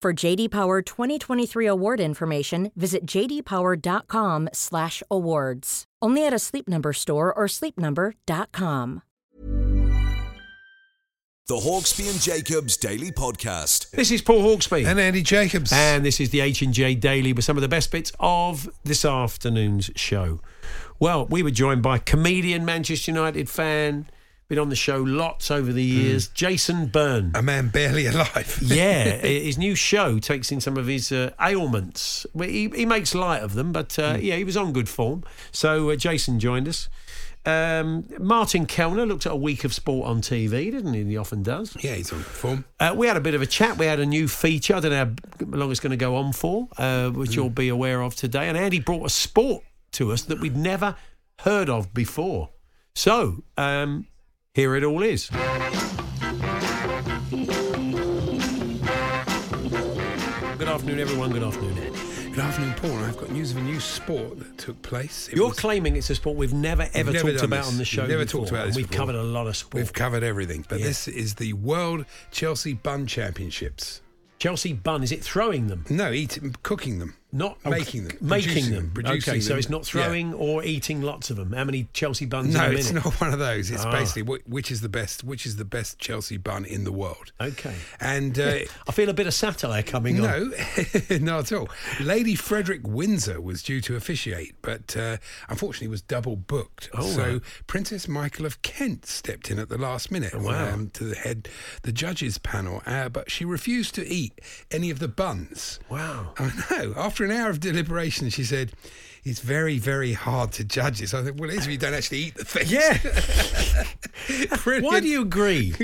For JD Power 2023 award information, visit jdpower.com/awards. Only at a Sleep Number store or sleepnumber.com. The Hawksbee and Jacobs Daily Podcast. This is Paul Hawksbee. And Andy Jacobs. And this is the H&J Daily with some of the best bits of this afternoon's show. Well, we were joined by comedian, Manchester United fan, been on the show lots over the years, Jason Byrne. a man barely alive. yeah, his new show takes in some of his uh, ailments. He, he makes light of them, but uh, yeah, he was on good form. So uh, Jason joined us. Um, Martin Kelner looked at a week of sport on TV, didn't he? He often does. yeah, he's on form. Uh, we had a bit of a chat. We had a new feature. I don't know how long it's going to go on for, uh, which you'll be aware of today. And Andy brought a sport to us that we'd never heard of before. So um, here it all is. Good afternoon, everyone. Good afternoon, Andy. Good afternoon, Paul. I've got news of a new sport that took place. It You're was- claiming it's a sport we've never ever never talked about this. on the show. We've never before, talked about this We've before. covered a lot of sport. We've covered everything, but Yeah. this is the World Chelsea Bun Championships. Chelsea bun. Is it throwing them? No, eating, cooking them. Not Making them, Making producing them. them, producing okay, so it's not yeah. throwing or eating lots of them. How many Chelsea buns No, it's minute? not one of those. It's Ah. basically which is the best, which is the best Chelsea bun in the world. Okay. And uh, I feel a bit of satire coming on. No, not at all. Lady Frederick Windsor was due to officiate, but uh, unfortunately was double booked. Oh, so right. Princess Michael of Kent stepped in at the last minute Oh, wow. um, to the head the judges panel, uh, but she refused to eat any of the buns. Wow. I know. After an hour of deliberation, she said. It's very, very hard to judge this. I think, well, it is if you don't actually eat the things. Yeah. Why do you agree?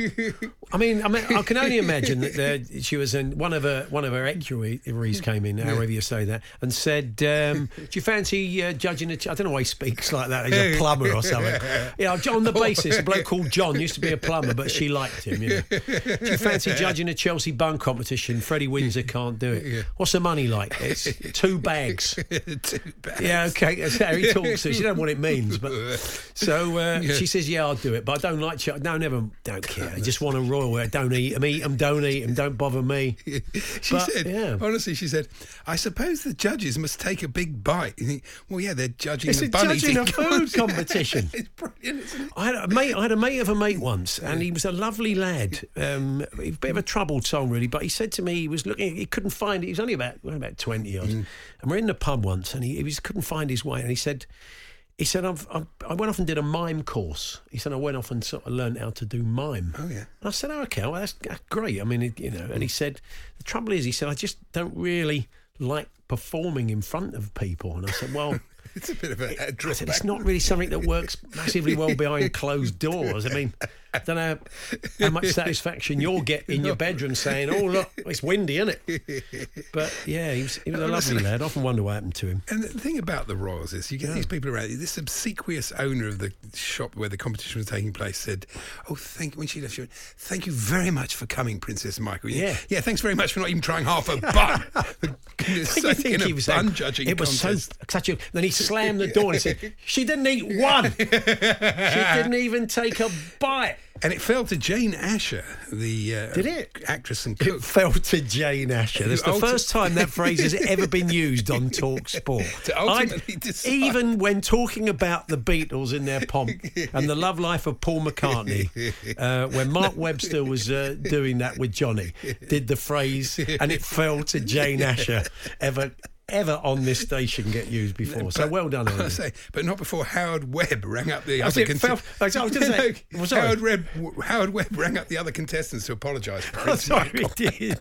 I mean, I mean, I can only imagine that there, she was in one of her one of her equerries came in, however you say that, and said, um, "Do you fancy uh, judging a?" Ch-? I don't know why he speaks like that. He's a plumber or something. Yeah, on the basis, a bloke called John used to be a plumber, but she liked him. You know. Do you fancy judging a Chelsea bun competition? Freddie Windsor can't do it. What's the money like? It's two bags. Too bad. Yeah, okay. That's how he talks. to So she don't know what it means, but so uh, Yeah. she says, "Yeah, I'll do it, but I don't like. Ch- no, never. Don't care. I just want a royal. Where don't eat them. Eat them. Don't eat them. Don't bother me." She But, said, yeah. honestly, she said, I suppose the judges must take a big bite. You think, well, yeah, they're judging It's the a bun judging a food competition. it's brilliant, isn't it? I had a mate. I had a mate of a mate once, and he was a lovely lad. Um, a bit of a troubled soul, really. But he said to me, he was looking. He couldn't find. It. He was only about well, about twenty odd, and we're in the pub once, and he, he was couldn't find his way, and he said. He said, I've, I've, I went off and did a mime course. He said, I went off and sort of learned how to do mime. Oh, yeah. And I said, oh, okay, well, that's, that's great. I mean, it, you know, and he said, the trouble is, he said, I just don't really like performing in front of people. And I said, well, It's a bit of a, a I said, drawback. it's not really something that works massively well behind closed doors. I mean, I don't know how much satisfaction you'll get in your bedroom saying, "Oh look, it's windy, isn't it?" But yeah, he was, he was a lovely lad. I often wonder what happened to him. And the thing about the Royals is you get these people around. This obsequious owner of the shop where the competition was taking place said, "Oh, thank when she left, she went, thank you very much for coming, Princess Michael. Yeah. yeah. Thanks very much for not even trying half a bun. For goodness sake, think in a he was bun saying- judging It was contest. so such a. Then he slammed the door and said, "She didn't eat one. she didn't even take a bite." And it fell to Jane Asher, the uh, Did it? actress and It fell to Jane Asher. That's the Ulti- first time that phrase has ever been used on Talk Sport. Even when talking about the Beatles in their pomp and the love life of Paul McCartney, uh, when Mark Webster was uh, doing that with Johnny, did the phrase, and it fell to Jane Asher, ever ever on this station get used before. So well done, I say, but not before Howard Webb rang up the I other I was- No. Howard, Webb, Howard Webb rang up the other contestants to apologise for I'm sorry, it did.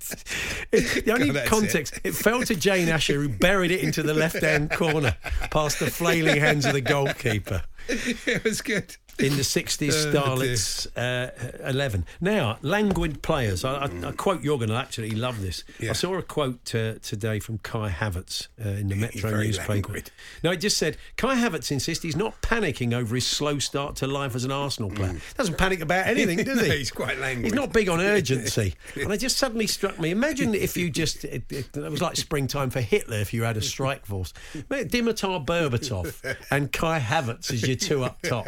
It- the only God, context, it. fell to Jane Asher, who buried it into the left hand corner past the flailing hands of the goalkeeper. it was good. In the 60s Oh, Starlets uh, 11. Now, languid players. I, I, I quote you're going to actually love this. Yeah. I saw a quote uh, today from Kai Havertz uh, in the Metro newspaper. languid. No, it just said Kai Havertz insists he's not panicking over his slow start to life as an Arsenal player. Doesn't panic about anything, does Mm. No, he? he's quite languid. He's not big on urgency. and it just suddenly struck me. Imagine if you just, it, it, it was like springtime for Hitler if you had a strike force. Dimitar Berbatov and Kai Havertz as your two up top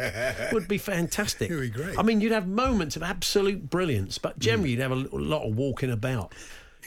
would be fantastic. It would be great. I mean, you'd have moments of absolute brilliance, but generally you'd have a lot of walking about.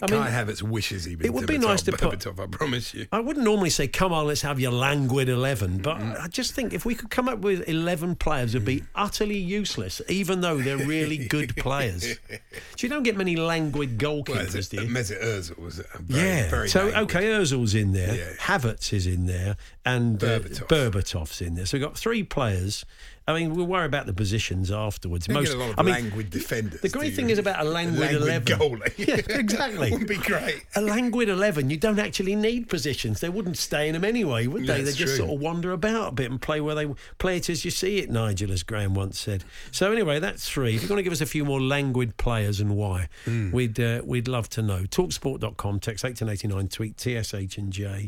I mean, Kai Havertz wishes he'd been it would be nice to put- I promise you. I wouldn't normally say, come on, let's have your languid 11, but I just think if we could come up with 11 players who'd be utterly useless, even though they're really good players. So you don't get many languid Well, goalkeepers, is do you? Mesut Ozil was very, Yeah. very so languid. okay, Özil's in there, Yeah. Havertz is in there, and uh, Berbatov's in there. So we've got three players. I mean, we'll worry about the positions afterwards. Don't get a lot of I mean, languid defenders. The great thing is about a languid, languid 11. goalie. Yeah, exactly. Wouldn't be great. A languid 11, you don't actually need positions. They wouldn't stay in them anyway, would they? That's they just true. sort of wander about a bit and play where they play it as you see it, Nigel, as Graham once said. So, anyway, that's three. If you're going to give us a few more languid players and why, Hmm. we'd, uh, we'd love to know. Talksport.com, text 1889, tweet TSH and J.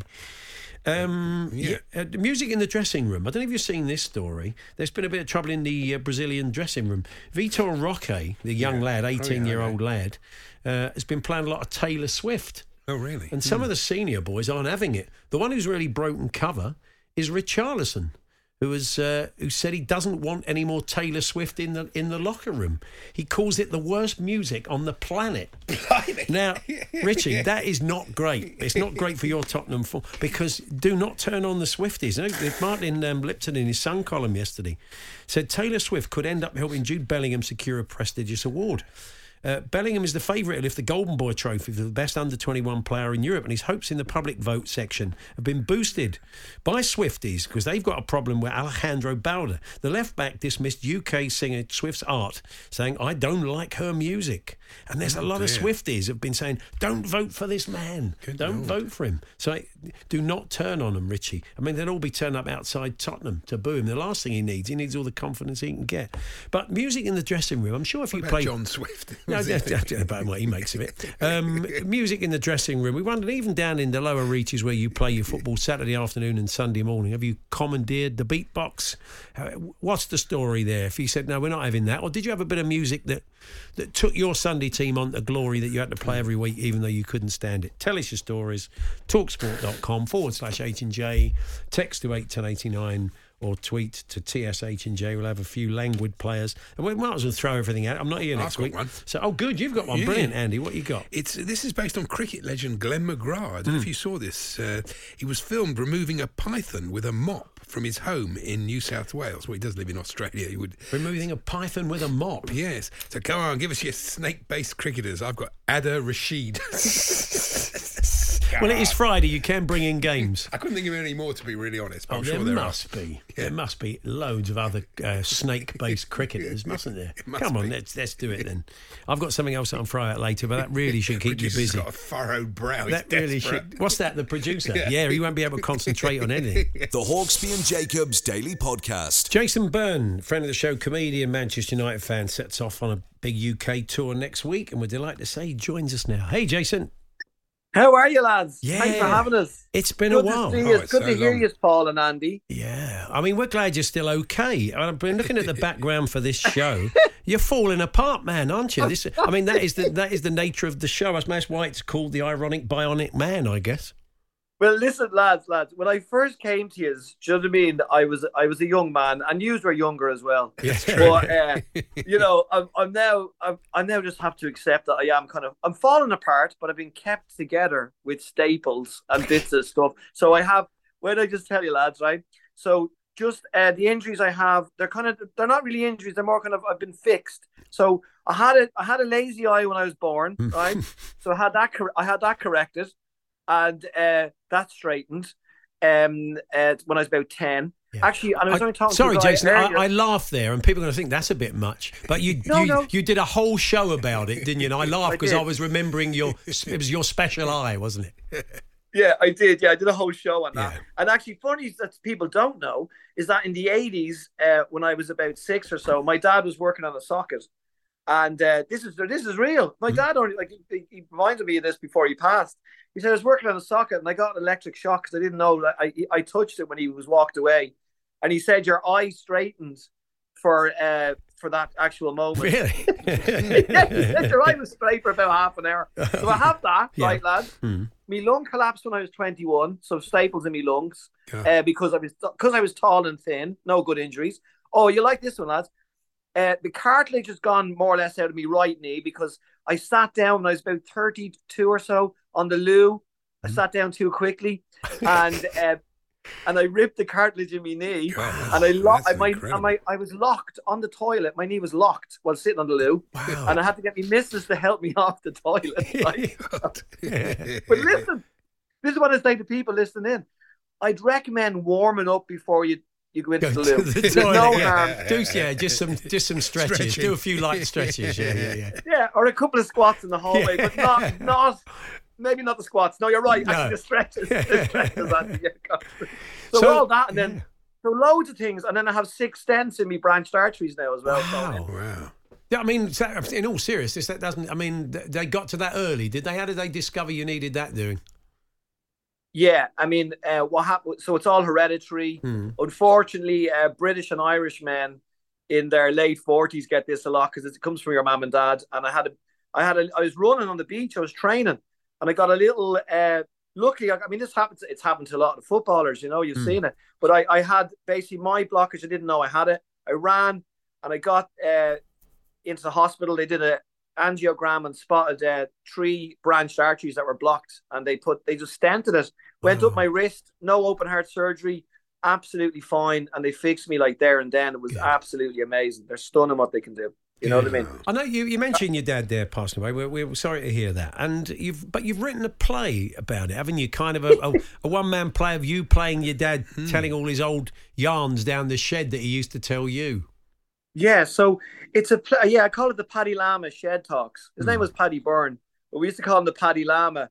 Um, yeah. uh, music in the dressing room. I don't know if you've seen this story. There's been a bit of trouble in the uh, Brazilian dressing room. Vitor Roque, the young lad, 18 year old lad, uh, has been playing a lot of Taylor Swift. Oh, really? And some of the senior boys aren't having it. The one who's really broken cover is Richarlison, who has uh, who said he doesn't want any more Taylor Swift in the in the locker room. He calls it the worst music on the planet. now, Richie, that is not great. It's not great for your Tottenham form because do not turn on the Swifties. You know, Martin um, Lipton in his Sun column yesterday said Taylor Swift could end up helping Jude Bellingham secure a prestigious award. Uh, Bellingham is the favourite to lift the Golden Boy trophy for the best under 21 player in Europe, and his hopes in the public vote section have been boosted by Swifties because they've got a problem with Alejandro Balde. The left back dismissed UK singer Swift's art, saying, I don't like her music. And there's a lot of. Swifties have been saying, don't vote for this man. don't vote for him. So do not turn on him, Richie. I mean, they'll all be turned up outside Tottenham to boo him. The last thing he needs, he needs all the confidence he can get. But music in the dressing room, I'm sure if you What about play. John Swift? No, that's, that's about what he makes of it. Um, music in the dressing room. We wondered, even down in the lower reaches where you play your football Saturday afternoon and Sunday morning, have you commandeered the beatbox? Uh, What's the story there? If you said, no, we're not having that, or did you have a bit of music that, that took your Sunday team on to glory that you had to play every week, even though you couldn't stand it? Tell us your stories. Talksport.com forward slash H and J. Text to 81089 or tweet to TSH and J. We'll have a few languid players. And we might as well throw everything out. I'm not here I've next got week. one. So, oh, good, you've got one. Yeah. Brilliant, Andy. What you got? It's this is based on cricket legend Glenn McGrath. I don't know Hmm. if you saw this. Uh, he was filmed removing a python with a mop from his home in New South Wales. Well, he does live in Australia. He would. Removing a python with a mop. Yes. So come on, give us your snake-based cricketers. I've got Ada Rashid. Well, it is Friday. You can bring in games. I couldn't think of any more, to be really honest. But Oh, I'm there sure there must are. be. Yeah. There must be loads of other uh, snake-based cricketers, mustn't there? must Come on, be. let's let's do it then. I've got something else that I'll throw out later, but that really should keep you busy. got a furrowed brow. He's That really desperate. should. What's that? The producer? Yeah, he won't be able to concentrate on anything. The Hawksbee and Jacobs Daily Podcast. Jason Byrne, friend of the show, comedian, Manchester United fan, sets off on a big UK tour next week, and we're delighted to say he joins us now. Hey, Jason. How are you, lads? Yeah. Thanks for having us. It's been Good a while. to see Oh, you. it's Good so to hear long. you, Paul and Andy. Yeah, I mean, we're glad you're still okay. I've been looking at the background for this show. You're falling apart, man, aren't you? This, I mean, that is the that is the nature of the show. That's why it's called the ironic bionic man, I guess. Well, listen, lads, lads. When I first came to you, do you know what I mean? I was I was a young man, and you were younger as well. Yes, But uh, you know, I'm, I'm now I'm, I now just have to accept that I am kind of I'm falling apart, but I've been kept together with staples and bits of stuff. So I have. Where did I just tell you, lads? Right. So just uh, the injuries I have, they're kind of they're not really injuries. They're more kind of I've been fixed. So I had a I had a lazy eye when I was born, right? so I had that I had that corrected, and uh, that straightened. Um, uh, when I was about ten, Yeah. actually, and I was I- only talking. sorry, to a guy Jason. earlier- I, I laugh there, and people are going to think that's a bit much. But you, No, you, no. you did a whole show about it, didn't you? And I laughed because I, did. was remembering your. It was your special eye, wasn't it? Yeah, I did. Yeah, I did a whole show on that. Yeah. And actually, funny that people don't know is that in the eighties, uh, when I was about six or so, my dad was working on a socket, and uh, this is this is real. My dad only like he, he reminded me of this before he passed. He said I was working on a socket and I got an electric shock because I didn't know I I touched it when he was walked away, and he said your eye straightened for uh for that actual moment. Really? yeah, said your eye was straight for about half an hour. So I have that, Yeah. right, lads. Hmm. My lung collapsed when I was 21, so staples in my lungs God. uh, because I was because I was tall and thin. No good injuries. Oh, you like this one, lads? Uh, the cartilage has gone more or less out of my right knee because I sat down when I was about 32 or so on the loo. I Mm. sat down too quickly, and uh, and I ripped the cartilage in my knee, God, and I locked. that's My, and my I was locked on the toilet. My knee was locked while sitting on the loo, Wow. and I had to get my missus to help me off the toilet. Right? But listen, this is what I say to people listening in. I'd recommend warming up before you, you go into Go the to loo. the There's toilet, no yeah. harm. Do yeah, just some just some stretches. Stretching. Do a few light stretches. Yeah, yeah, yeah. Yeah, or a couple of squats in the hallway, but not not maybe not the squats. No, you're right. No. Actually, the stretches. The stretches actually, yeah, so, So- all that, and then so loads of things, and then I have six stents in me branched arteries now as well. So, Wow. Wow. Yeah, I mean, in all seriousness, that doesn't. I mean, they got to that early, did they? How did they discover you needed that doing? Yeah, I mean, uh, what happened? So it's all hereditary. Hmm. Unfortunately, uh, British and Irish men in their late forties get this a lot because it comes from your mum and dad. And I had a, I had a, I was running on the beach. I was training, and I got a little. Uh, luckily, I I mean, this happens. It's happened to a lot of footballers. You know, you've Hmm. seen it. But I, I had basically my blockage. I didn't know I had it. I ran, and I got uh, into the hospital. They did a angiogram and spotted uh, three branched arteries that were blocked, and they put they just stented it. Went up my wrist, no open heart surgery, absolutely fine, and they fixed me like there and then. It was Good. absolutely amazing. They're stunning what they can do. You know what I mean? I know you, you mentioned your dad there passing away. We're, we're sorry to hear that. And you've but you've written a play about it, haven't you? Kind of a, a, a one man play of you playing your dad, telling all his old yarns down the shed that he used to tell you. Yeah. So it's a pl- yeah. I call it the Paddy Lama Shed Talks. His name Hmm. was Paddy Byrne, but we used to call him the Paddy Lama.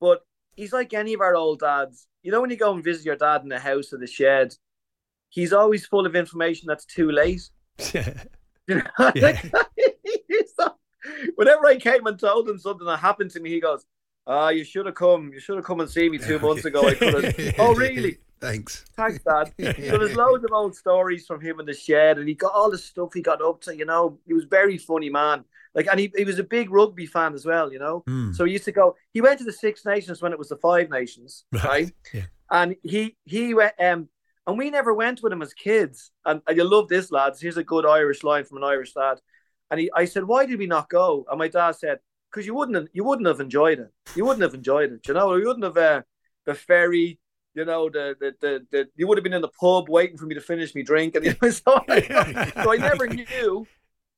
But he's like any of our old dads. You know when you go and visit your dad in the house or the shed, he's always full of information that's too late. You know, Yeah. Whenever I came and told him something that happened to me, he goes, "Ah, you should have come. You should have come and seen me two months ago. I could have." oh, really? Thanks. Thanks, Dad. So there's loads of old stories from him in the shed, and he got all the stuff he got up to. You know, he was very funny man. Like, and he, he was a big rugby fan as well. You know, Hmm. so he used to go. He went to the Six Nations when it was the Five Nations, right? Yeah. And he he went. Um, and we never went with him as kids. And, and you love this, lads. Here's a good Irish line from an Irish dad. And he, I said, why did we not go? And my dad said, because you wouldn't have, you wouldn't have enjoyed it. You wouldn't have enjoyed it. You know, you wouldn't have uh, the ferry. You know, the, the the the you would have been in the pub waiting for me to finish me drink, and you know, so, I, so I never knew.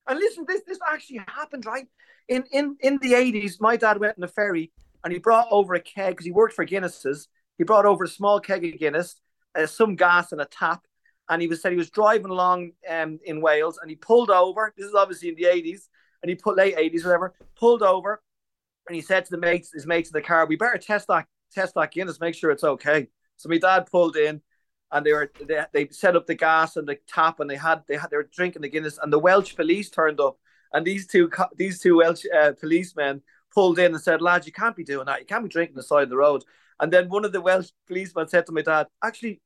And listen, this this actually happened, right? In in in the eighties, my dad went in a ferry and he brought over a keg because he worked for Guinness's. He brought over a small keg of Guinness, uh, some gas and a tap, and he was said he was driving along um, in Wales and he pulled over. This is obviously in the eighties, and he put late eighties, whatever. Pulled over, and he said to the mates, his mates in the car, "We better test that test that Guinness, make sure it's okay." So my dad pulled in, and they were they, they set up the gas and the tap, and they had they had they were drinking the Guinness, and the Welsh police turned up, and these two these two Welsh uh, policemen pulled in and said, "Lads, you can't be doing that. You can't be drinking the side of the road." And then one of the Welsh policemen said to my dad, "Actually,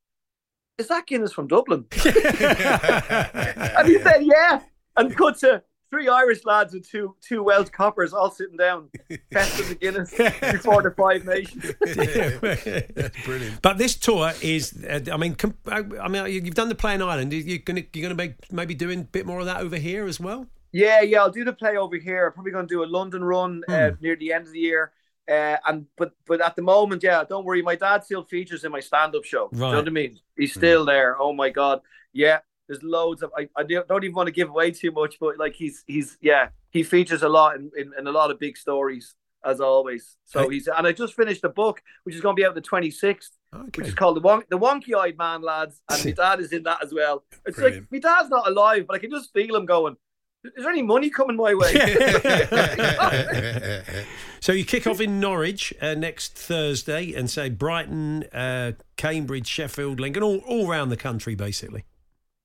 is that Guinness from Dublin?" and he said, "Yeah." And cut to three Irish lads with two two Welsh coppers all sitting down, festive the Guinness before the Five Nations. That's brilliant. But this tour is, uh, I mean, com- I I mean, you've done the play in Ireland. You're going to you're going to make maybe doing a bit more of that over here as well. Yeah, yeah, I'll do the play over here. I'm Probably going to do a London run uh, Hmm. near the end of the year. Uh, and but but at the moment, yeah, don't worry. My dad still features in my stand-up show. Do you know what I mean? He's still there. Oh my god, yeah. There's loads of. I, I don't even want to give away too much, but like he's he's yeah he features a lot in, in, in a lot of big stories as always. So he's and I just finished a book which is going to be out the 26th, which is called the Wonk, the Wonky Eyed Man, lads, and my dad is in that as well. It's Brilliant. like my dad's not alive, but I can just feel him going. Is there any money coming my way? So you kick off in Norwich uh, next Thursday and say Brighton, uh, Cambridge, Sheffield, Lincoln, all all around the country basically.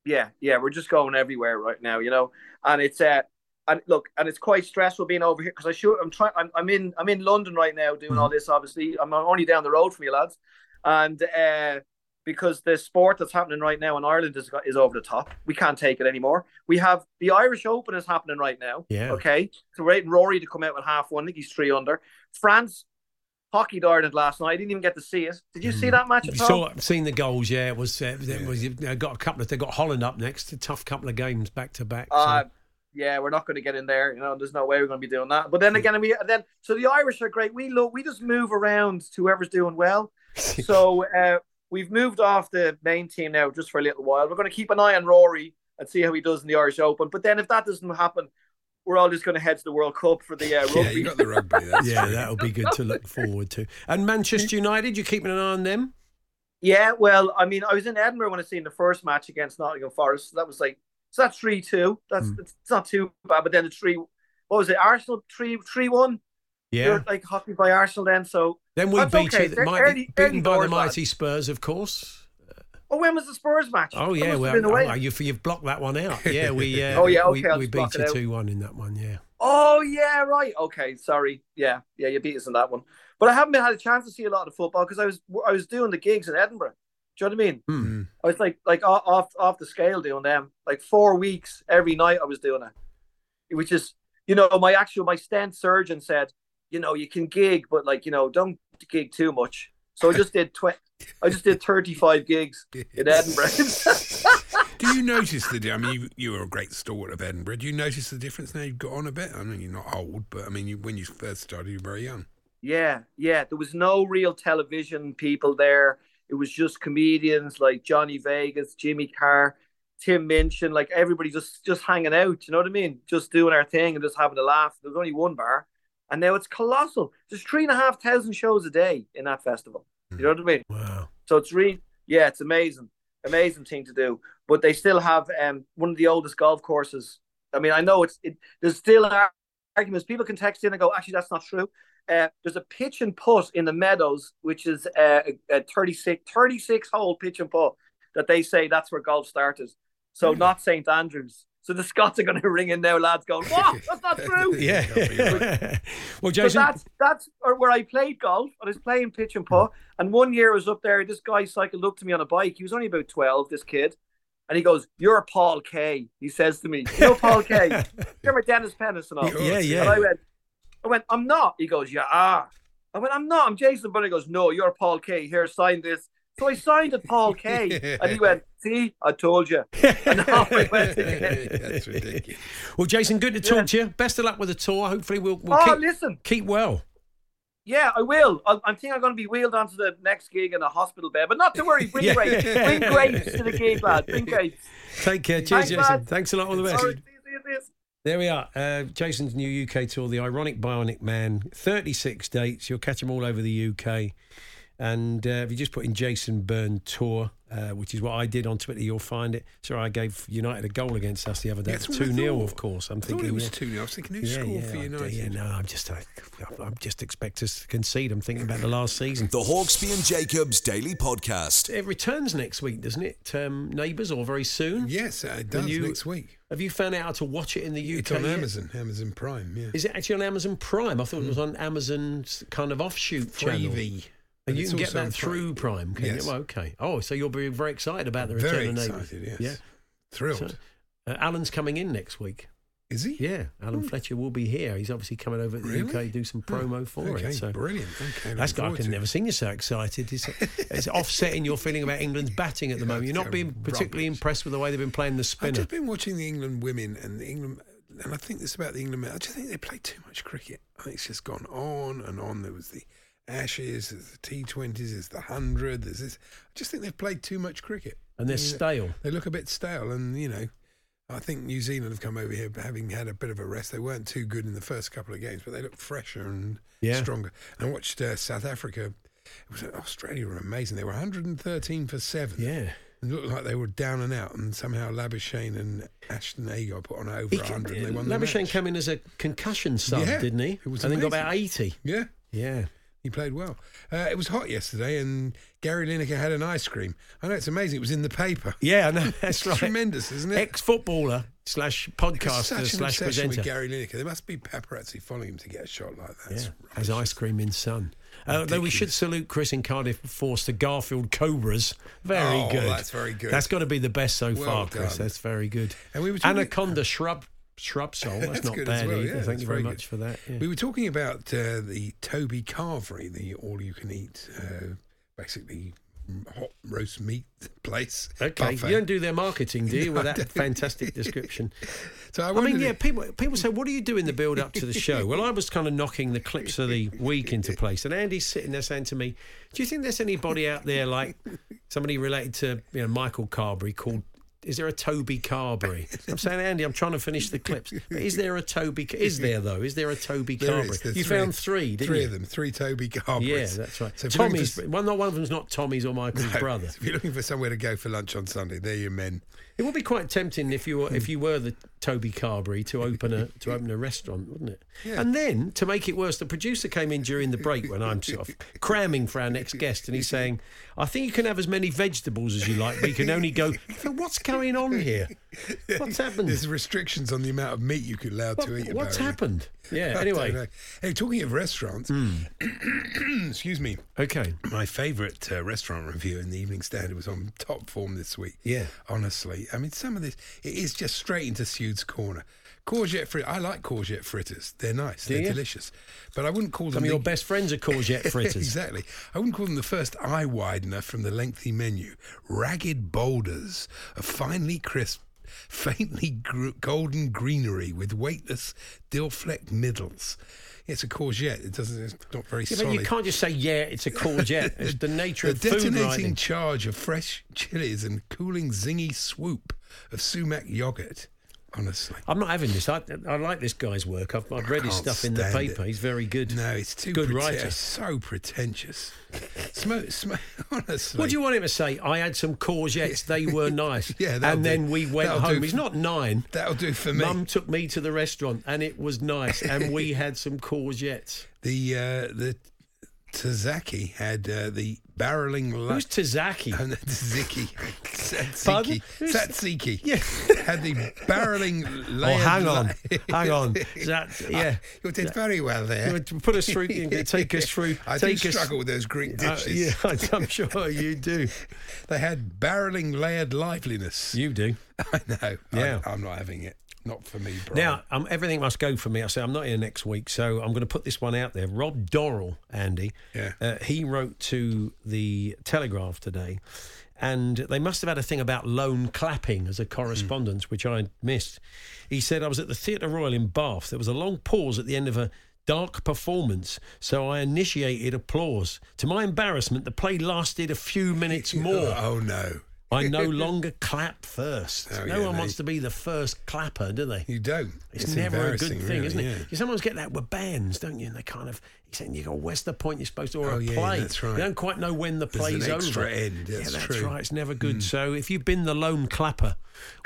Yeah, yeah, we're just going everywhere right now, you know. And it's uh, and look, and it's quite stressful being over here because I shoot. I'm trying. I'm, I'm in. I'm in London right now doing all this. Obviously, I'm only down the road from you lads, and uh, because the sport that's happening right now in Ireland is is over the top. We can't take it anymore. We have the Irish Open is happening right now. Yeah. Okay. So we're waiting Rory to come out with half one. I think he's three under. France hockeyed Ireland last night. I didn't even get to see it. Did you see that match at You all? saw, seen the goals, yeah. It was, uh, it was you know, got a couple of. They got Holland up next. A tough couple of games back to back. so- Uh, yeah, we're not going to get in there. You know, there's no way we're going to be doing that. But then again, we then so the Irish are great. We look, we just move around to whoever's doing well. so uh, we've moved off the main team now just for a little while. We're going to keep an eye on Rory and see how he does in the Irish Open. But then if that doesn't happen, we're all just going to head to the World Cup for the uh, yeah, you got the rugby. That's yeah, true. that'll be good to look forward to. And Manchester United, you keeping an eye on them? Yeah, well, I mean, I was in Edinburgh when I seen the first match against Nottingham Forest. That was like, so that's three two. That's Hmm. it's not too bad. But then the three, what was it? Arsenal three three one. Yeah. They're like hockey by Arsenal then. So Then we That's beat okay. you. They're might, early- beaten early by the mighty lads. Spurs, of course. Oh, when was the Spurs match? Oh yeah, must have well, been away. oh, you've, you've blocked that one out. Yeah, we. Uh, Oh, yeah, okay, I'll we beat it you two one in that one. Yeah. Oh yeah, right. Okay, sorry. Yeah, yeah, you beat us in that one. But I haven't had a chance to see a lot of football because I was I was doing the gigs in Edinburgh. Do you know what I mean? Hmm. I was like like off off the scale doing them. Like four weeks every night I was doing it, which is you know my actual my stent surgeon said you know you can gig but like you know don't gig too much. So I just did twenty. I just did thirty five gigs in Edinburgh. Do you notice the? I mean, you, you were a great stalwart of Edinburgh. Do you notice the difference now? You've got on a bit. I mean, you're not old, but I mean, you, when you first started, you were very young. Yeah, yeah. There was no real television people there. It was just comedians like Johnny Vegas, Jimmy Carr, Tim Minchin, like everybody just just hanging out. You know what I mean? Just doing our thing and just having a laugh. There was only one bar, and now it's colossal. There's three and a half thousand shows a day in that festival. You know what I mean? Wow. So it's really, yeah, it's amazing, amazing thing to do. But they still have um one of the oldest golf courses. I mean, I know it's it, there's still arguments. People can text in and go, actually, that's not true. Uh, there's a pitch and putt in the Meadows, which is uh, a, a 36, 36 hole pitch and putt that they say that's where golf started. So not St Andrews. So the Scots are going to ring in now, lads, going, "What? That's not true." Yeah. well, But Jason. that's that's where I played golf. I was playing pitch and putt. And one year I was up there. This guy cycled up to me on a bike. He was only about twelve. This kid, and he goes, "You're Paul Kaye." He says to me, "You know Paul Kaye? Remember Dennis Pennis and all?" Yeah, yeah. And I went, "I went, I'm not." He goes, "Yeah, ah." I went, "I'm not. I'm Jason." But he goes, "No, you're Paul Kaye. Here, sign this." So I signed it, Paul Kaye, and he went, "See, I told you." And off I went again. That's ridiculous. well, Jason, good to talk to you. Best of luck with the tour. Hopefully, we'll, we'll Oh, keep, listen. keep well. Yeah, I will. I, I think I'm going to be wheeled onto the next gig in a hospital bed, but not to worry. Bring Yeah. grapes. Bring grapes to the gig, lad. Bring grapes. Take care. Cheers, Thanks, Jason. lads. Thanks a lot. All the best. Right. There we are. Uh, Jason's new UK tour, The Ironic Bionic Man. 36 dates. You'll catch them all over the UK. And uh, if you just put in Jason Byrne Tour, uh, which is what I did on Twitter, you'll find it. Sorry, I gave United a goal against us the other day. That's what 2 0, of course. I'm I thinking. it was yeah. 2 0. I was thinking, who yeah, scored yeah, for I- United? yeah, no, I'm just, I, I'm just expect us to concede. I'm thinking about the last season. The Hawksbee and Jacobs Daily Podcast. It returns next week, doesn't it? Um, Neighbours, or very soon? Yes, uh, it does you- next week. Have you found out how to watch it in the UK? It's on yet? Amazon, Amazon Prime, yeah. Is it actually on Amazon Prime? I thought it was on Amazon's kind of offshoot channel. And And you can get that through Prime, can Yes. you? Okay. Oh, so you'll be very excited about the return Very of Neighbours. excited, yes. Yeah. Thrilled. So, uh, Alan's coming in next week. Is he? Yeah, Alan Fletcher will be here. He's obviously coming over to the Really? UK do some promo for okay, it. So brilliant. Okay, That's looking I can to never seen you so excited. It's, it's offsetting your feeling about England's batting at the moment. You're not being particularly Rubbish. impressed with the way they've been playing the spinner. I've just been watching the England women and the England, and I think this about the England men. I just think they play too much cricket. I think it's just gone on and on. There was the Ashes, there's the T20s, there's the hundred. There's this. I just think they've played too much cricket, And they're You know, stale. They look a bit stale, and you know. I think New Zealand have come over here having had a bit of a rest. They weren't too good in the first couple of games, but they look fresher and Yeah. stronger. And I watched uh, South Africa. It was Australia were amazing. They were 113 for seven. Yeah. It looked like they were down and out, and somehow Labuschagne and Ashton Agar put on over He, 100 and they won the Labuschagne came in as a concussion sub, Yeah, didn't he? it was and then got about 80. Yeah, Yeah. He played well. Uh, it was hot yesterday, and Gary Lineker had an ice cream. I know it's amazing. It was in the paper. Yeah, I know. That's It's right. tremendous, isn't it? Ex footballer slash podcaster slash presenter. with Gary Lineker. There must be paparazzi following him to get a shot like that. Yeah, rubbish. as ice cream in sun. Uh, though we should salute Chris in Cardiff Force to Garfield Cobras. Very Oh, good. that's very good. That's got to be the best so Well far, Chris. done. That's very good. And we were Anaconda shrub shrub soul. That's, That's not bad well, either. yeah, Thank you very very much for that. yeah. We were talking about uh, the Toby Carvery, the all-you-can-eat, uh, basically hot roast meat place. Okay, buffet. you don't do their marketing, do you, with No, I that fantastic description? So I, I mean, yeah, people people say, what do you do in the build up to the show? Well, I was kind of knocking the clips of the week into place, and Andy's sitting there saying to me, "Do you think there's anybody out there like somebody related to you know Michael Carberry called?" Is there a Toby Carberry? I'm saying, Andy, I'm trying to finish the clips. But is there a Toby? Is there though? Is there a Toby There Carberry? you three- found three, didn't three you? of them, three Toby Carberys. Yeah, that's right. So Tommy's. for- Well, not one of them's not Tommy's or Michael's No, brother. If you're looking for somewhere to go for lunch on Sunday, they're your men. It would be quite tempting if you were if hmm. you were the Toby Carberry to open a to open a restaurant, wouldn't it? Yeah. And then to make it worse, the producer came in during the break when I'm sort of cramming for our next guest, and he's saying, "I think you can have as many vegetables as you like, but you can only go." What's going on here? What's happened? There's restrictions on the amount of meat you can allow What- to eat. what's apparently. happened? Yeah. Anyway. Hey, talking of restaurants, excuse me. okay. My favourite uh, restaurant review in the Evening Standard was on top form this week. Yeah. honestly, I mean, some of this it is just straight into Sude's corner. Courgette frit. I like courgette fritters. They're nice. Do They're you? delicious. But I wouldn't call Some them of your best friends are courgette fritters. exactly. I wouldn't call them the first eye widener from the lengthy menu. Ragged boulders of finely crisp, faintly gr- golden greenery with weightless, dill-flecked middles. It's a courgette. It doesn't. It's not very Yeah, solid. but you can't just say, "Yeah, it's a courgette." It's the nature the of food detonating writing. charge of fresh chilies and cooling zingy swoop of sumac yogurt. Honestly. I'm not having this. I, I like this guy's work. I've, I've read his stuff in the paper. it. He's very good. No, it's too good prete- writer. So pretentious. Smoke, smoke. Honestly, What do you want him to say? I had some courgettes. They were nice. Yeah, and then do. we went That'll home. He's not nine. That'll do for me. Mum took me to the restaurant, and it was nice. And we had some courgettes. The uh, the Tazaki had uh, the barreling. La- Who's Tazaki? Oh, no, Tzatziki. Tzatziki. Tzatziki. Yeah. Had the barreling Oh, hang on, hang on. That yeah? You did very well there. Put us through. Take us through. I do us, struggle with those Greek Uh, dishes. yeah, I'm sure you do. They had barreling layered liveliness. You do. I know. Yeah. I, am not having it. Not for me, bro. Now, um, everything must go for me. I say I'm not here next week, so I'm going to put this one out there. Rob Dorrell, Andy, Yeah. uh, he wrote to the Telegraph today, and they must have had a thing about loan clapping as a correspondence, which I missed. He said I was at the Theatre Royal in Bath. There was a long pause at the end of a dark performance, so I initiated applause. To my embarrassment, the play lasted a few minutes more. Oh no. I no longer clap first. Oh, no yeah, one no, wants to be the first clapper, do they? You don't. It's, never a good thing, really, isn't it? yeah. You sometimes get that with bands, don't you? And they kind of, he's saying, you go, where's the point you're supposed to, or Oh, a yeah, play. that's right. You don't quite know when the There's play's over. end, yeah, that's that's true. Right. It's never good. Hmm. So if you've been the lone clapper,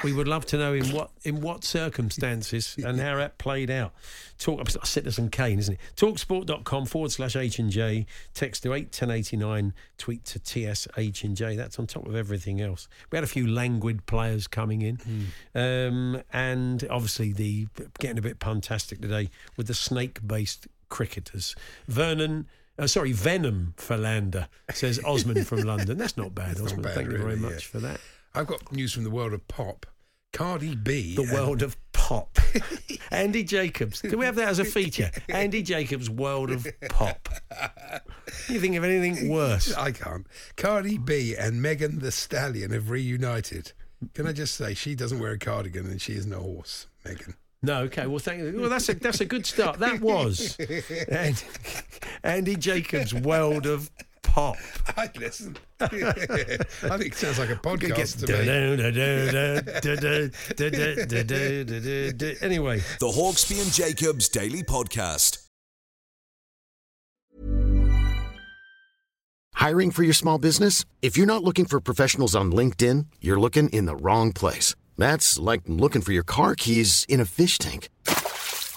we would love to know in what in what circumstances and how that played out. Talk it's like Citizen Kane, isn't it? Talksport.com forward slash H and J. Text to eight ten eighty nine. Tweet to TS H and J. That's on top of everything else. We had a few languid players coming in, Hmm. um, and obviously the getting a bit puntastic today with the snake based cricketers. Vernon. Uh, sorry, Venom Philander says Osman from London. That's not bad, not Osman. bad, Thank you very much yeah. for that. I've got news from the world of pop. Cardi B. The world of pop. Andy Jacobs. Can we have that as a feature? Andy Jacobs' world of pop. Can you think of anything worse? I can't. Cardi B and Megan Thee Stallion have reunited. Can I just say she doesn't wear a cardigan and she isn't a horse, Megan. No, okay. Well, thank you. Well, that's a that's a good start. That was and, Andy Jacobs' world of pop. I'd listen. I think it sounds like a podcast to me. Anyway, The Hawksbee and Jacobs Daily Podcast. Hiring for your small business? If you're not looking for professionals on LinkedIn, you're looking in the wrong place. That's like looking for your car keys in a fish tank.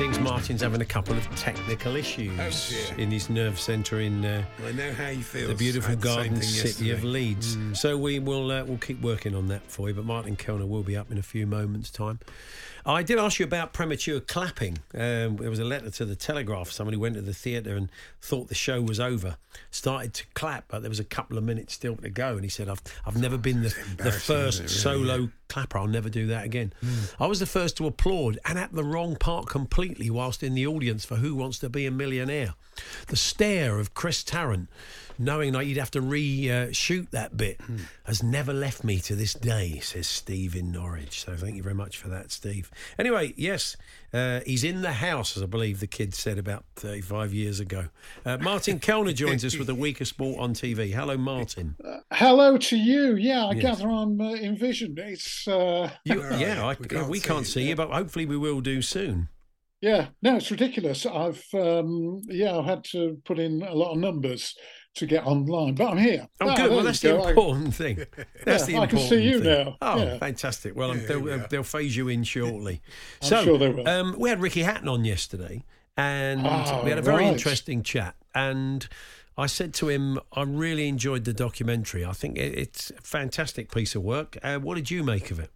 Seems Martin's having a couple of technical issues Oh, in his nerve centre in uh, I know how you feel. the beautiful I the same garden city of. Leeds. Mm. So we will uh, we'll keep working on that for you. But Martin Kelner will be up in a few moments' time. I did ask you about premature clapping. Um, there was a letter to the Telegraph. Somebody went to the theatre and thought the show was over, started to clap, but there was a couple of minutes still to go. And he said, "I've I've never been the, the first really? solo clapper. I'll never do that again." Hmm. I was the first to applaud and at the wrong part completely, whilst in the audience for Who Wants to Be a Millionaire. The stare of Chris Tarrant, knowing that you'd have to reshoot that bit, Hmm. has never left me to this day, says Steve in Norwich. So thank you very much for that, Steve. Anyway, yes, uh, he's in the house, as I believe the kid said about 35 years ago. Uh, Martin Kelner joins us with the week of sport on TV. Hello, Martin. Hello to you. Yeah, I Yes. gather I'm uh, in vision. It's uh, You, yeah, I, we can't can't, see see you. you, but hopefully we will do soon. yeah, no, it's ridiculous. I've um, yeah, I've had to put in a lot of numbers to get online, but I'm here. Oh, Ah, good. Well, that's the go. I- important thing. That's the Yeah, I can important see you thing. now. Oh, Yeah. fantastic. Well, um, Yeah, they'll, we uh, they'll phase you in shortly. I'm so, sure they will. Um, we had Ricky Hatton on yesterday, and Oh, we had a very right. interesting chat. And I said to him, I really enjoyed the documentary. I think it, it's a fantastic piece of work. Uh, what did you make of it?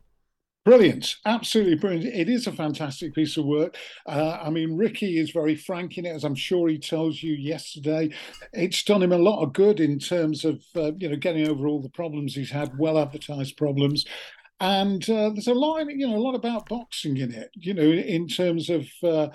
Brilliant, absolutely brilliant. It is a fantastic piece of work. Uh, I mean, Ricky is very frank in it, as I'm sure he tells you yesterday. It's done him a lot of good in terms of uh, you know getting over all the problems he's had, well advertised problems. And uh, there's a line, you know, a lot about boxing in it. You know, in terms of. Uh,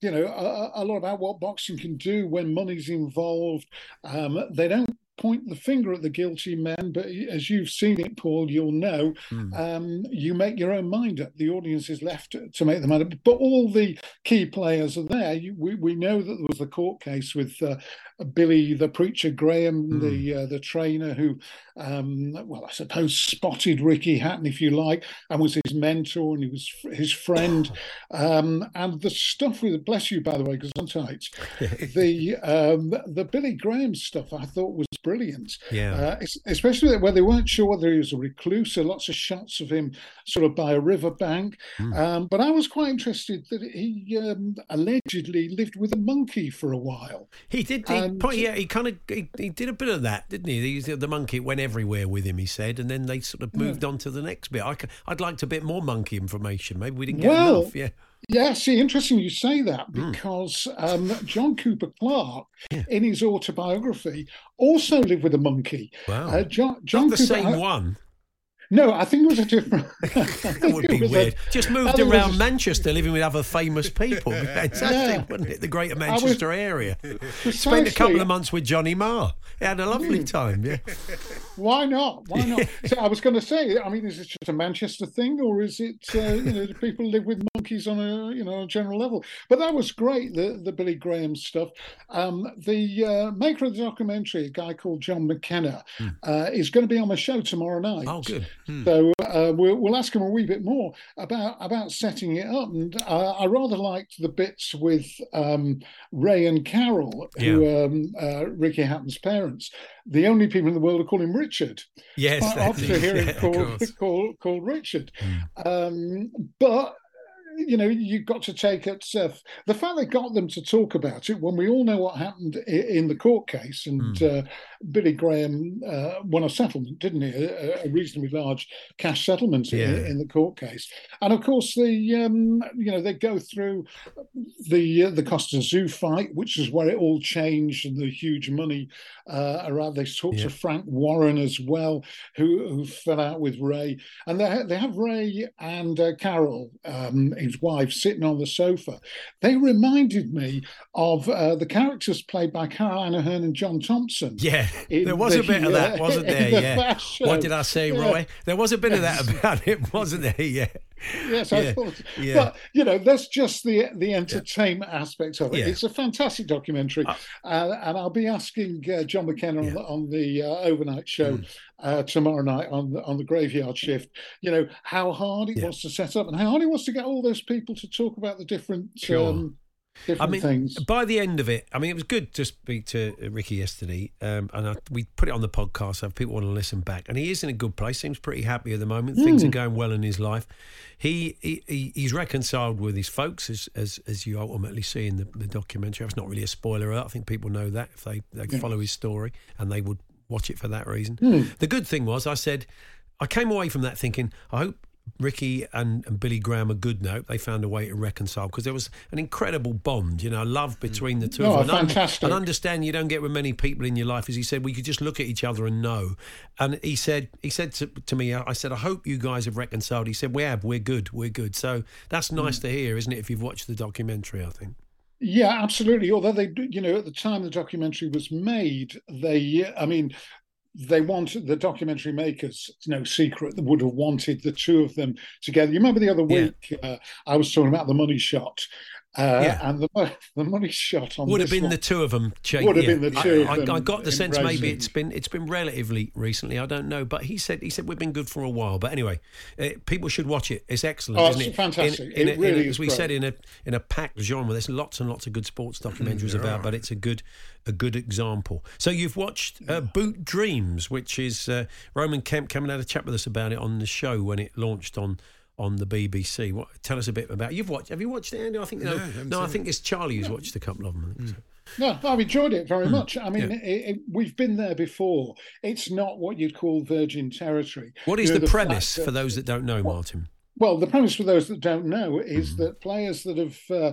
you know, a, a lot about what boxing can do when money's involved. Um, they don't point the finger at the guilty men, but as you've seen it, Paul, you'll know um, you make your own mind up. The audience is left to, to make the mind up. But all the key players are there. You, we, we know that there was the court case with uh, Billy the preacher Graham, Hmm. the uh, the trainer who, um, well, I suppose spotted Ricky Hatton, if you like, and was his mentor and he was f- his friend. um, and the stuff with bless you, by the way, because I'm tight. the um, the Billy Graham stuff I thought was brilliant. Yeah. Uh, especially where they weren't sure whether he was a recluse. So lots of shots of him sort of by a riverbank. Um, but I was quite interested that he um, allegedly lived with a monkey for a while. He did. He, Yeah, he kind of he, he did a bit of that, didn't he? The, the monkey went everywhere with him. He said, and then they sort of moved on to the next bit. I, would liked a bit more monkey information. Maybe we didn't get Well, enough. Yeah. Yeah, see, interesting you say that Hmm. because um, John Cooper Clarke, in his autobiography, also lived with a monkey. Wow. Uh, John, John Not the Cooper, same one. No, I think it was a different. That would be weird. Just moved around Manchester, living with other famous people. Fantastic, Yeah. wouldn't it? The Greater I was- Manchester area. Spent a couple of months with Johnny Marr. He had a lovely Hmm. time. Yeah. Why not? Why not? so I was going to say, I mean, is it just a Manchester thing, or is it, uh, you know, do people live with monkeys on a, you know, on a general level? But that was great, the the Billy Graham stuff. Um, the uh, maker of the documentary, a guy called John McKenna, uh, is going to be on the show tomorrow night. Oh, good. So uh, we'll, we'll ask him a wee bit more about about setting it up, and uh, I rather liked the bits with um, Ray and Carol, who um, uh, Ricky Hatton's parents. The only people in the world who call him Richard. Yes, after that's often it. hear him Yeah, called. Hmm. called called Richard. Um, but you know, you've got to take it. Uh, the fact they got them to talk about it when we all know what happened in the court case, and Hmm. uh, Billy Graham uh, won a settlement, didn't he? A, a reasonably large cash settlement in- Yeah. in, the court case, and of course the um, you know they go through the uh, the Kostya Tszyu fight, which is where it all changed, and the huge money uh, around. They talked Yeah. to Frank Warren as well, who who fell out with Ray, and they ha- they have Ray and uh, Carol, um, his wife, sitting on the sofa. They reminded me of uh, the characters played by Caroline Aherne and John Thomson. Yeah, there was the, a bit of that, wasn't there? the Yeah. What did I say, Yeah. Roy? There was a bit of that about it, wasn't there? Yeah. Yes, I Yeah, thought. yeah. But you know, that's just the the entertainment aspect of it. Yeah. It's a fantastic documentary, uh, and I'll be asking uh, John McKenna on, the- on the uh, overnight show Mm. uh, tomorrow night on the, on the graveyard shift. You know how hard it was to set up, and how hard it was to get all those people to talk about the different Sure. um, I mean, things. by the end of it, I mean, it was good to speak to Ricky yesterday, um, and I, we put it on the podcast so if people want to listen back. And he is in a good place; seems pretty happy at the moment. Things are Mm. going well in his life. He, he he- he's reconciled with his folks, as as, as you ultimately see in the, the documentary. It's not really a spoiler. I think people know that if they they Yeah. follow his story, and they would watch it for that reason. Hmm. The good thing was, I said, I came away from that thinking, I hope Ricky and, and Billy Graham are good now. They found a way to reconcile because there was an incredible bond, you know, love between the two Oh, of them. And un- fantastic. And understand you don't get with many people in your life. As he said, we could just look at each other and know. And he said, he said to, to me, I said, I hope you guys have reconciled. He said, we have, we're good, we're good. So that's nice Mm. to hear, isn't it? If you've watched the documentary, I think. Yeah, absolutely. Although they, you know, at the time the documentary was made, they, I mean, they wanted the documentary makers. It's no secret that would have wanted the two of them together. You remember the other Yeah. week uh, I was talking about the money shot, uh, Yeah. and the the money shot on Would have been one- the two of them. Jake, Would have yeah. been the two I, of I, I got the sense maybe it's been it's been relatively recently. I don't know, but he said he said we've been good for a while. But anyway, uh, people should watch it. It's excellent, Oh, isn't it's it? fantastic. In, in It a- really a- is as we great. said in a in a packed genre. There's lots and lots of good sports documentaries there about, but it's a good a good example. So you've watched uh, Boot Dreams, which is uh, Roman Kemp coming out a chat with us about it on the show when it launched on. On the BBC, what? Tell us a bit about. You've watched? Have you watched it, Andy? I think no. No, I No, I seen think it's Charlie who's watched a couple of them. I think so. No, I've enjoyed it very Mm. much. I mean, Yeah. it, it, we've been there before. It's not what you'd call virgin territory. What is You know, the, fact premise that- for those that don't know, Martin? Well, the premise for those that don't know is Mm-hmm. that players that have uh,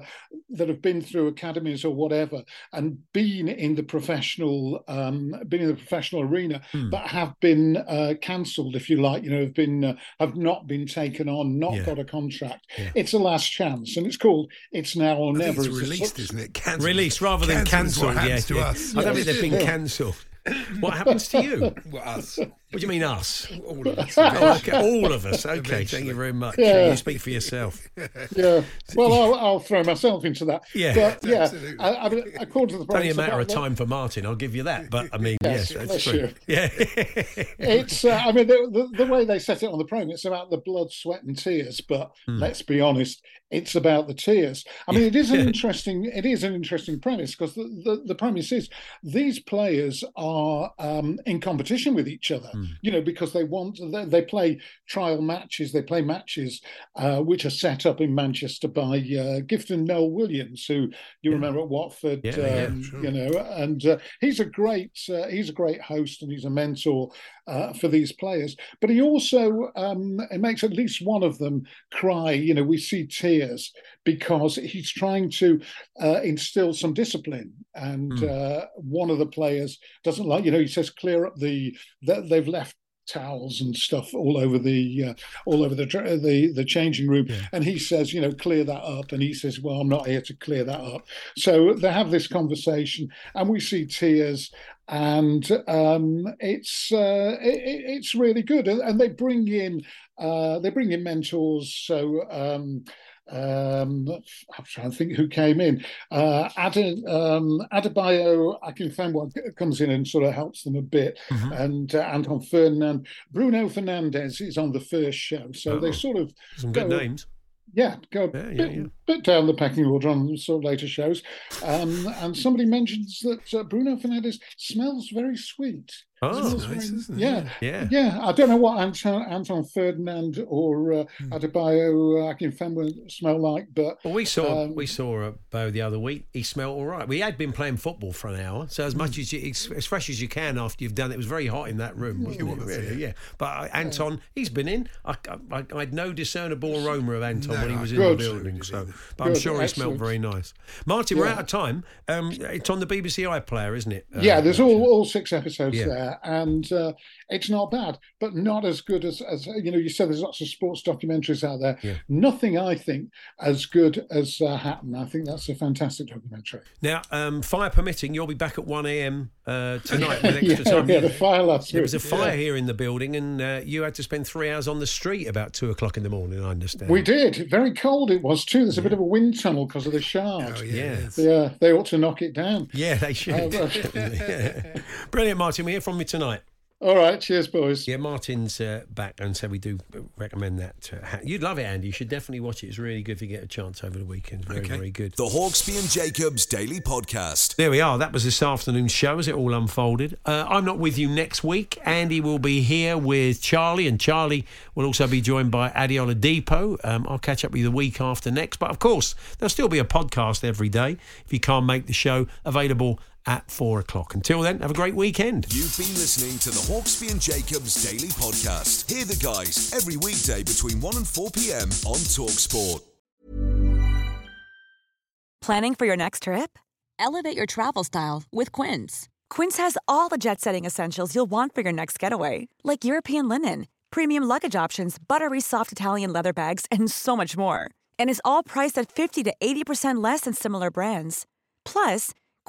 that have been through academies or whatever and been in the professional um, been in the professional arena, Hmm. but have been uh, cancelled, if you like, you know, have been uh, have not been taken on, not Yeah. got a contract. Yeah. It's a last chance, and it's called "It's Now or I Never." it's It's released, suc- isn't it? Cancelled. Release rather than Cancelled is what cancelled. Yeah, to yeah. us. I don't think they've been cancelled. What happens to you? Well, us. What do you mean us? All of us. Oh, okay, all of us. Okay, thank you very much. Yeah. You speak for yourself. Yeah, well, I'll, I'll throw myself into that. Yeah. but yeah, Absolutely. I, I mean, according to the It's only a matter of time for Martin. I'll give you that. But I mean, yes, Yes, that's true. you. Yeah. It's, uh, I mean, the, the, the way they set it on the program, it's about the blood, sweat, and tears. But Hmm. let's be honest, it's about the tears. I mean, it is an interesting, it is an interesting premise because the, the, the premise is these players are um, in competition with each other. Hmm. You know, because they want they, they play trial matches, they play matches uh, which are set up in Manchester by uh, Gifton Noel Williams, who you remember at Watford. Yeah, yeah, um, sure. You know, and uh, he's a great uh, he's a great host and he's a mentor uh, for these players. But he also um, it makes at least one of them cry. You know, we see tears because he's trying to uh, instill some discipline, and uh, one of the players doesn't like. You know, he says clear up the that they've left towels and stuff all over the uh, all over the dr- the the changing room. And he says you know clear that up. And he says well I'm not here to clear that up. So they have this conversation and we see tears and um it's uh it, it- it's really good. And, and they bring in uh they bring in mentors. So um um, I'm trying to think who came in. Uh, Ade, um, Adebayo Akinfenwa comes in and sort of helps them a bit, Mm-hmm. and uh, Anton Ferdinand, Bruno Fernandes is on the first show, so Oh. they sort of Some good go- names. yeah, go a Yeah, bit, yeah. bit down the pecking order on sort of later shows. Um, and somebody mentions that uh, Bruno Fernandes smells very sweet. Oh, nice, isn't it? yeah, Yeah. yeah. I don't know what Anton, Anton Ferdinand or uh, Hmm. Adebayo Akinfenwa smell like, but Well, we saw Um, we saw a Bo the other week. He smelled all right. We had been playing football for an hour, so as much as you, as as fresh as you can after you've done it. It was very hot in that room, wasn't it? was, Really, yeah. But uh, Anton, he's been in. I, I, I had no discernible aroma of Anton when he was in Good. the building. So, but I'm Good, sure he smelled very nice. Martin, we're out of time. Um, it's on the BBC iPlayer, isn't it? Uh, yeah, there's all, all six episodes Yeah. there, and uh, it's not bad, but not as good as, as you know. You said there's lots of sports documentaries out there. Yeah. Nothing, I think, as good as uh, Hatton. I think that's a fantastic documentary. Now, um, fire permitting, you'll be back at 1 a.m. Uh, tonight with extra Yeah, time. yeah, the fire last There was a fire yeah. here in the building, and uh, you had to spend three hours on the street about two o'clock in the morning. I understand. We did. Very cold it was too. There's a bit of a wind tunnel because of the shard. Oh, Yeah. yeah. Yeah, they ought to knock it down. Yeah, they should. Yeah. Brilliant, Martin. We hear from you tonight. All right, cheers, boys. Yeah, Martin's uh, back, and so we do recommend that. Uh, ha- You'd love it, Andy. You should definitely watch it. It's really good if you get a chance over the weekend. Very, Okay. very good. The Hawksbee and Jacobs Daily Podcast. There we are. That was this afternoon's show as it all unfolded. Uh, I'm not with you next week. Andy will be here with Charlie, and Charlie will also be joined by Ade Oladipo. Um, I'll catch up with you the week after next. But of course, there'll still be a podcast every day if you can't make the show available at four o'clock. Until then, have a great weekend. You've been listening to the Hawksbee and Jacobs Daily Podcast. Hear the guys every weekday between 1 and 4 p.m. on Talksport. Planning for your next trip? Elevate your travel style with Quince. Quince has all the jet setting essentials you'll want for your next getaway, like European linen, premium luggage options, buttery soft Italian leather bags, and so much more. And is all priced at 50 to 80% less than similar brands. Plus,